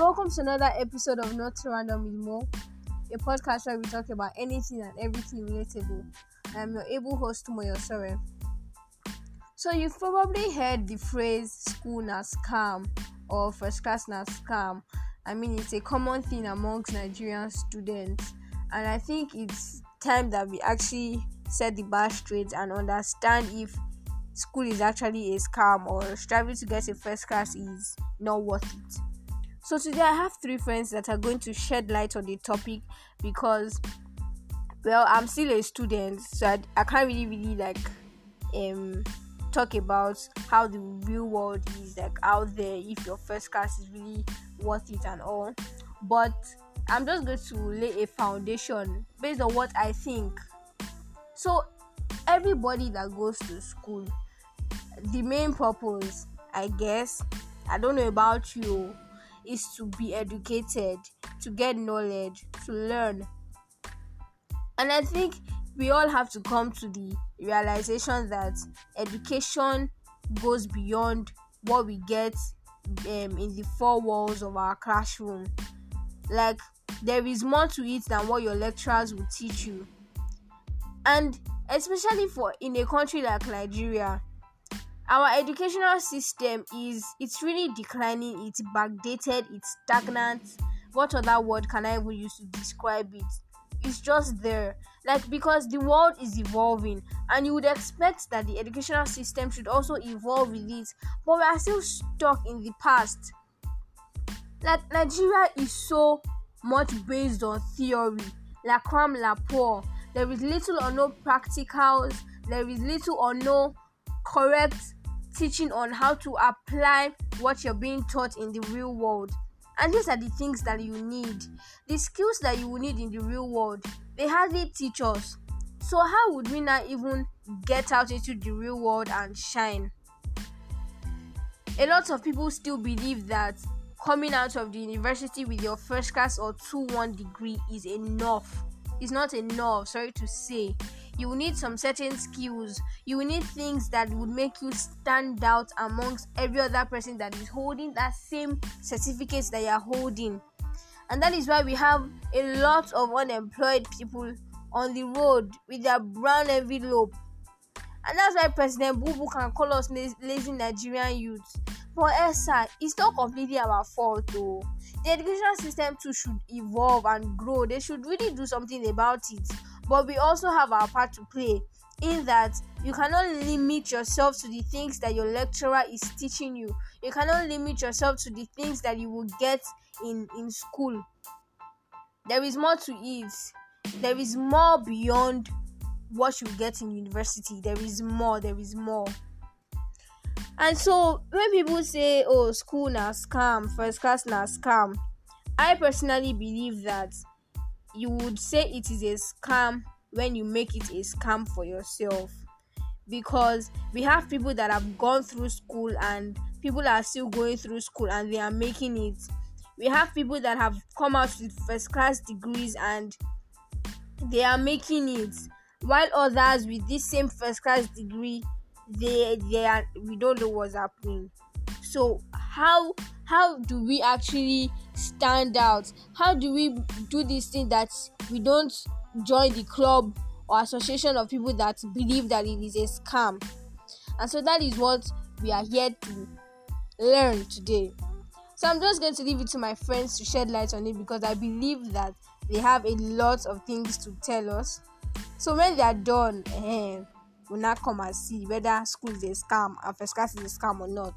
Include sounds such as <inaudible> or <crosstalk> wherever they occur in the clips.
welcome to another episode of Not Random with Mo, a podcast where we talk about anything and everything relatable. I'm your able host, Moyo Sore. So, you've probably heard the phrase school na scam or first class na scam. I mean, it's a common thing amongst Nigerian students, and I think it's time that we actually set the bar straight and understand if school is actually a scam or striving to get a first class is not worth it. So today I have three friends that are going to shed light on the topic because well I'm still a student so I, I can't really really like um talk about how the real world is like out there if your first class is really worth it and all. But I'm just going to lay a foundation based on what I think. So everybody that goes to school the main purpose I guess I don't know about you is to be educated, to get knowledge, to learn. And I think we all have to come to the realization that education goes beyond what we get um, in the four walls of our classroom. Like, there is more to it than what your lecturers will teach you. And especially for in a country like Nigeria, our educational system is it's really declining it's backdated it's stagnant. What other word can i even use to describe it? It's just there. Like because the world is evolving and you would expect that the educational system should also evolve with it but we are still stuck in the past. Like nigeria is so much based on theory. La cram la pour there is little or no practicals. There is little or no correct teaching on how to apply what you're being taught in the real world. And these are the things that you need. The skills that you will need in the real world, they hardly teach us. So, how would we not even get out into the real world and shine? A lot of people still believe that coming out of the university with your first class or 2 1 degree is enough. It's not enough, sorry to say you need some certain skills. You need things that would make you stand out amongst every other person that is holding that same certificate that you're holding. And that is why we have a lot of unemployed people on the road with their brown envelope. And that's why president bubu can call us lazy nigerian youths. But eh, esa it's not completely our fault though. The education system too should evolve and grow. They should really do something about it but we also have our part to play in that you cannot limit yourself to the things that your lecturer is teaching you. You cannot limit yourself to the things that you will get in in school. There is more to it. There is more beyond what you get in university. There is more there is more. And so when people say oh school na scam first class na scam i personally believe that you would say it is a scam when you make it a scam for yourself. Because we have people that have gone through school and people are still going through school and they are making it. We have people that have come out with first class degrees and they are making it. While others with this same first class degree they they are we don't know what's happening. So how how do we actually stand out? How do we do this thing that we don't join the club or association of people that believe that it is a scam? And so that is what we are here to learn today. So i'm just going to leave it to my friends to shed light on it because i believe that they have a lot of things to tell us. So when they are done eh, we'll not come and see whether school is a scam and first class is a scam or not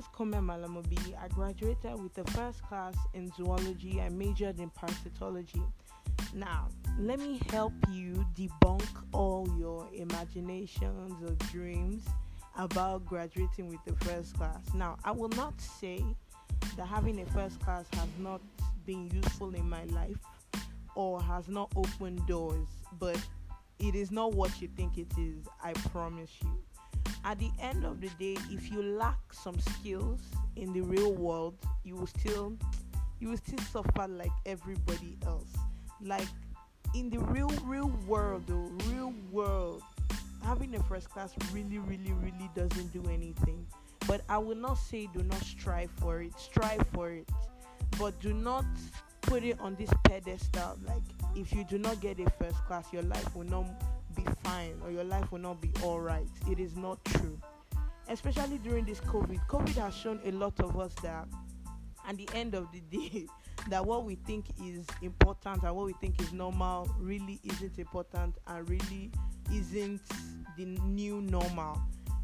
is Kome Malamobi. I graduated with a first class in zoology. I majored in parasitology. Now, let me help you debunk all your imaginations or dreams about graduating with the first class. Now, I will not say that having a first class has not been useful in my life or has not opened doors, but it is not what you think it is, I promise you at the end of the day if you lack some skills in the real world you will still you will still suffer like everybody else like in the real, real world, though, real world, having a first class really, really, really doesn't do anything. But I will not say do not strive for it. Strive for it. But do not put it on this pedestal. Like, if you do not get a first class, your life will not be fine or your life will not be alright. It is not true. Especially during this COVID. COVID has shown a lot of us that at the end of the <laughs> day, that what we think is important and what we think is normal really isn't important and really isn't the new normal.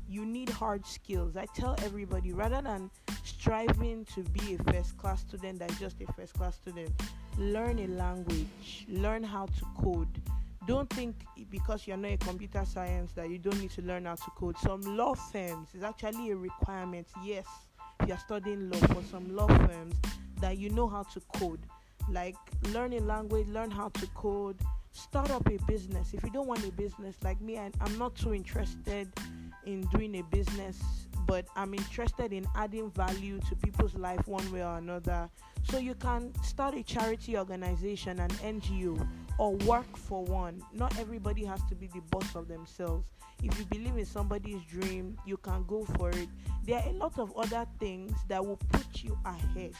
You need hard skills. I tell everybody rather than striving to be a first class student that's just a first class student, learn a language, learn how to code. Don't think because you're not a computer science that you don't need to learn how to code. Some law firms is actually a requirement. Yes, you're studying law for some law firms that you know how to code. Like learn a language, learn how to code, start up a business. If you don't want a business like me, I, I'm not too interested in doing a business, but I'm interested in adding value to people's life one way or another. So you can start a charity organization, an NGO, or work for one. Not everybody has to be the boss of themselves. If you believe in somebody's dream, you can go for it. There are a lot of other things that will put you ahead.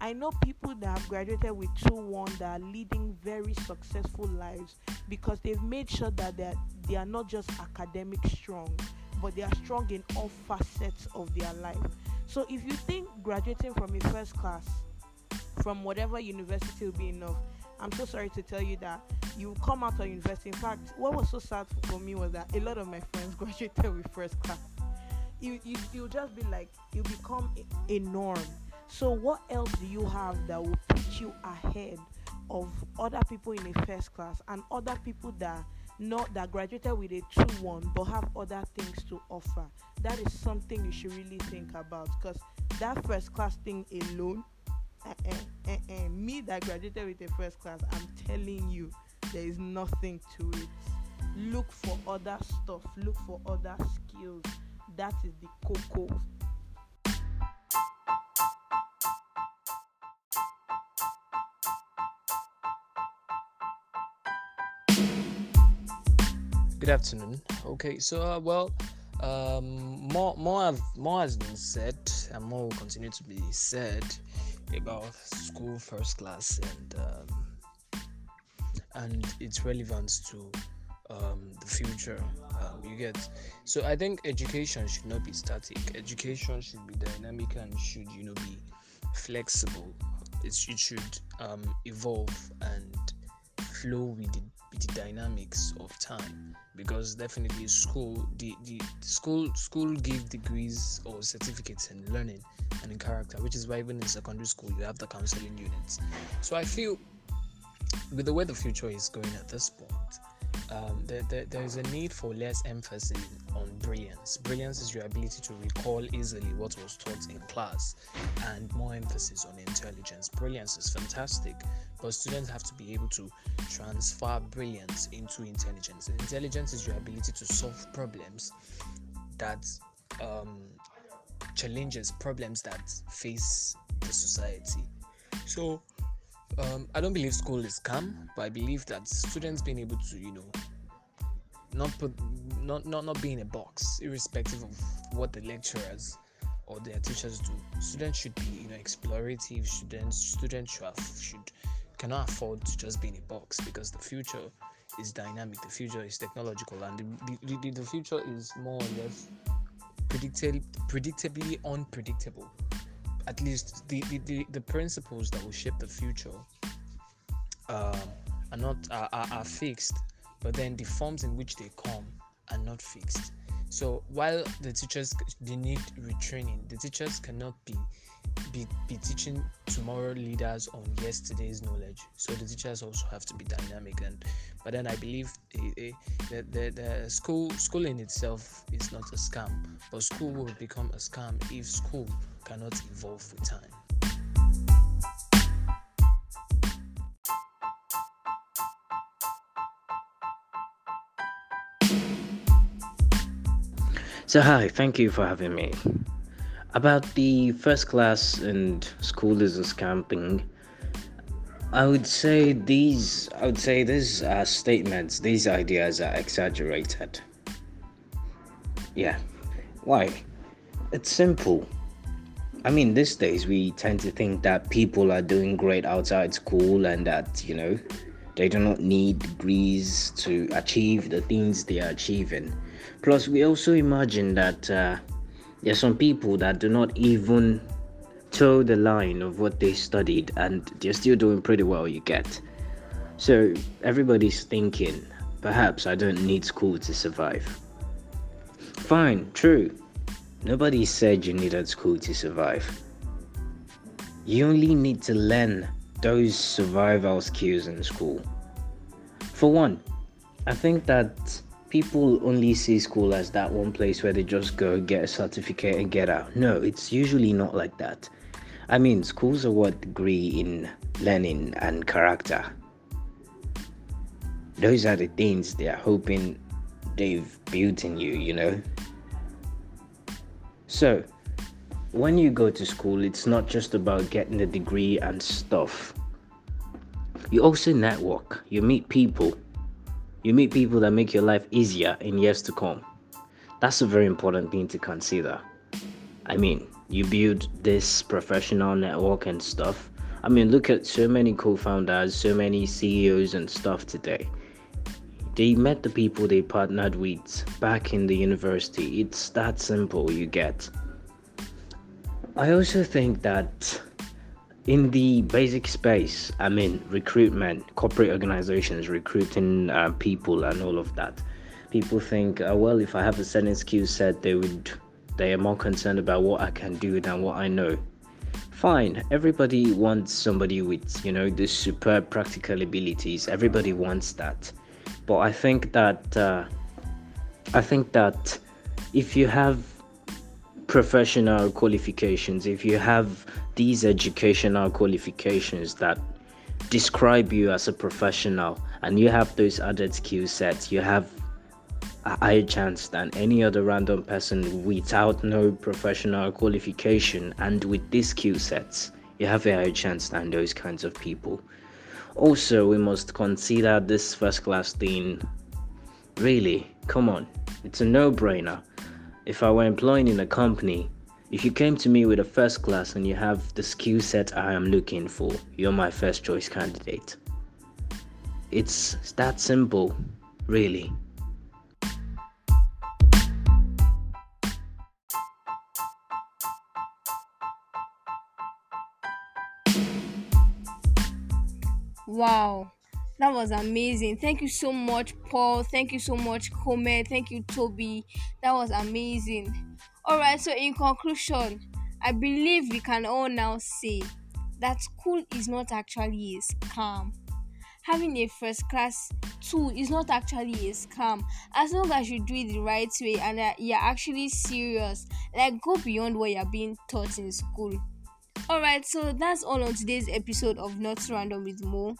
I know people that have graduated with 2 1 that are leading very successful lives because they've made sure that they're, they are not just academic strong, but they are strong in all facets of their life. So if you think graduating from a first class from whatever university will be enough, I'm so sorry to tell you that you come out of university. In fact, what was so sad for me was that a lot of my friends <laughs> graduated with first class. You, you, you'll just be like, you become a, a norm so, what else do you have that will put you ahead of other people in a first class and other people that not that graduated with a 2-1 but have other things to offer? That is something you should really think about because that first class thing alone, eh, eh, eh, me that graduated with a first class, I'm telling you, there is nothing to it. Look for other stuff, look for other skills. That is the cocoa Good afternoon. Okay, so uh, well, um, more more more has been said, and more will continue to be said about school first class and um, and its relevance to um, the future. Um, you get so I think education should not be static. Education should be dynamic and should you know be flexible. It, it should um, evolve and flow with the the dynamics of time because definitely school the, the school school give degrees or certificates in learning and in character which is why even in secondary school you have the counseling units. So i feel with the way the future is going at this point um, there, there, there is a need for less emphasis on brilliance. Brilliance is your ability to recall easily what was taught in class, and more emphasis on intelligence. Brilliance is fantastic, but students have to be able to transfer brilliance into intelligence. Intelligence is your ability to solve problems that um, challenges problems that face the society. So um, I don't believe school is calm, but I believe that students being able to, you know, not put, not not not be in a box, irrespective of what the lecturers or their teachers do. Students should be, you know, explorative. Students students should have, should cannot afford to just be in a box because the future is dynamic. The future is technological, and the the, the future is more or less predictably predictably unpredictable at least the, the, the, the, principles that will shape the future uh, are not are, are, are fixed but then the forms in which they come are not fixed so while the teachers they need retraining the teachers cannot be be, be teaching tomorrow leaders on yesterday's knowledge. So the teachers also have to be dynamic. And but then i believe eh, eh, the, the, the school school in itself is not a scam but school will become a scam if school cannot evolve with time So, hi, thank you for having me. About the first class and school is a scamping, I would say these. I would say these are statements, these ideas are exaggerated. Yeah. Why? It's simple. I mean, these days we tend to think that people are doing great outside school and that, you know, they do not need degrees to achieve the things they are achieving. Plus, we also imagine that uh, there are some people that do not even toe the line of what they studied and they're still doing pretty well, you get. So, everybody's thinking, perhaps I don't need school to survive. Fine, true. Nobody said you needed school to survive. You only need to learn those survival skills in school. For one, I think that people only see school as that one place where they just go get a certificate and get out. No, it's usually not like that. I mean, schools are what degree in learning and character. Those are the things they are hoping they've built in you, you know. So, when you go to school, it's not just about getting a degree and stuff. You also network, you meet people. You meet people that make your life easier in years to come. That's a very important thing to consider. I mean, you build this professional network and stuff. I mean, look at so many co founders, so many CEOs and stuff today. They met the people they partnered with back in the university. It's that simple, you get. I also think that in the basic space, I mean, recruitment, corporate organizations recruiting uh, people and all of that, people think, uh, well, if I have a certain skill set, they would, they are more concerned about what I can do than what I know. Fine, everybody wants somebody with, you know, the superb practical abilities. Everybody wants that but I think that uh, I think that if you have professional qualifications, if you have these educational qualifications that describe you as a professional, and you have those added skill sets, you have a higher chance than any other random person without no professional qualification and with these skill sets you have a higher chance than those kinds of people also, we must consider this first class thing. Really, come on, it's a no brainer. If I were employing in a company, if you came to me with a first class and you have the skill set I am looking for, you're my first choice candidate. It's that simple, really. Wow, that was amazing. Thank you so much, Paul. Thank you so much, Kome. Thank you, Toby. That was amazing. Alright, so in conclusion, I believe we can all now say that school is not actually a scam. Having a first class too is not actually a scam as long as you do it the right way and uh, you're actually serious. Like, go beyond what you're being taught in school. Alright, so that's all on today's episode of Not Random with Mo.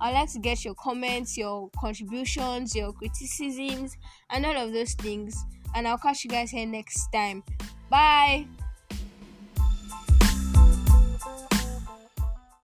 I'd like to get your comments, your contributions, your criticisms, and all of those things. And I'll catch you guys here next time. Bye.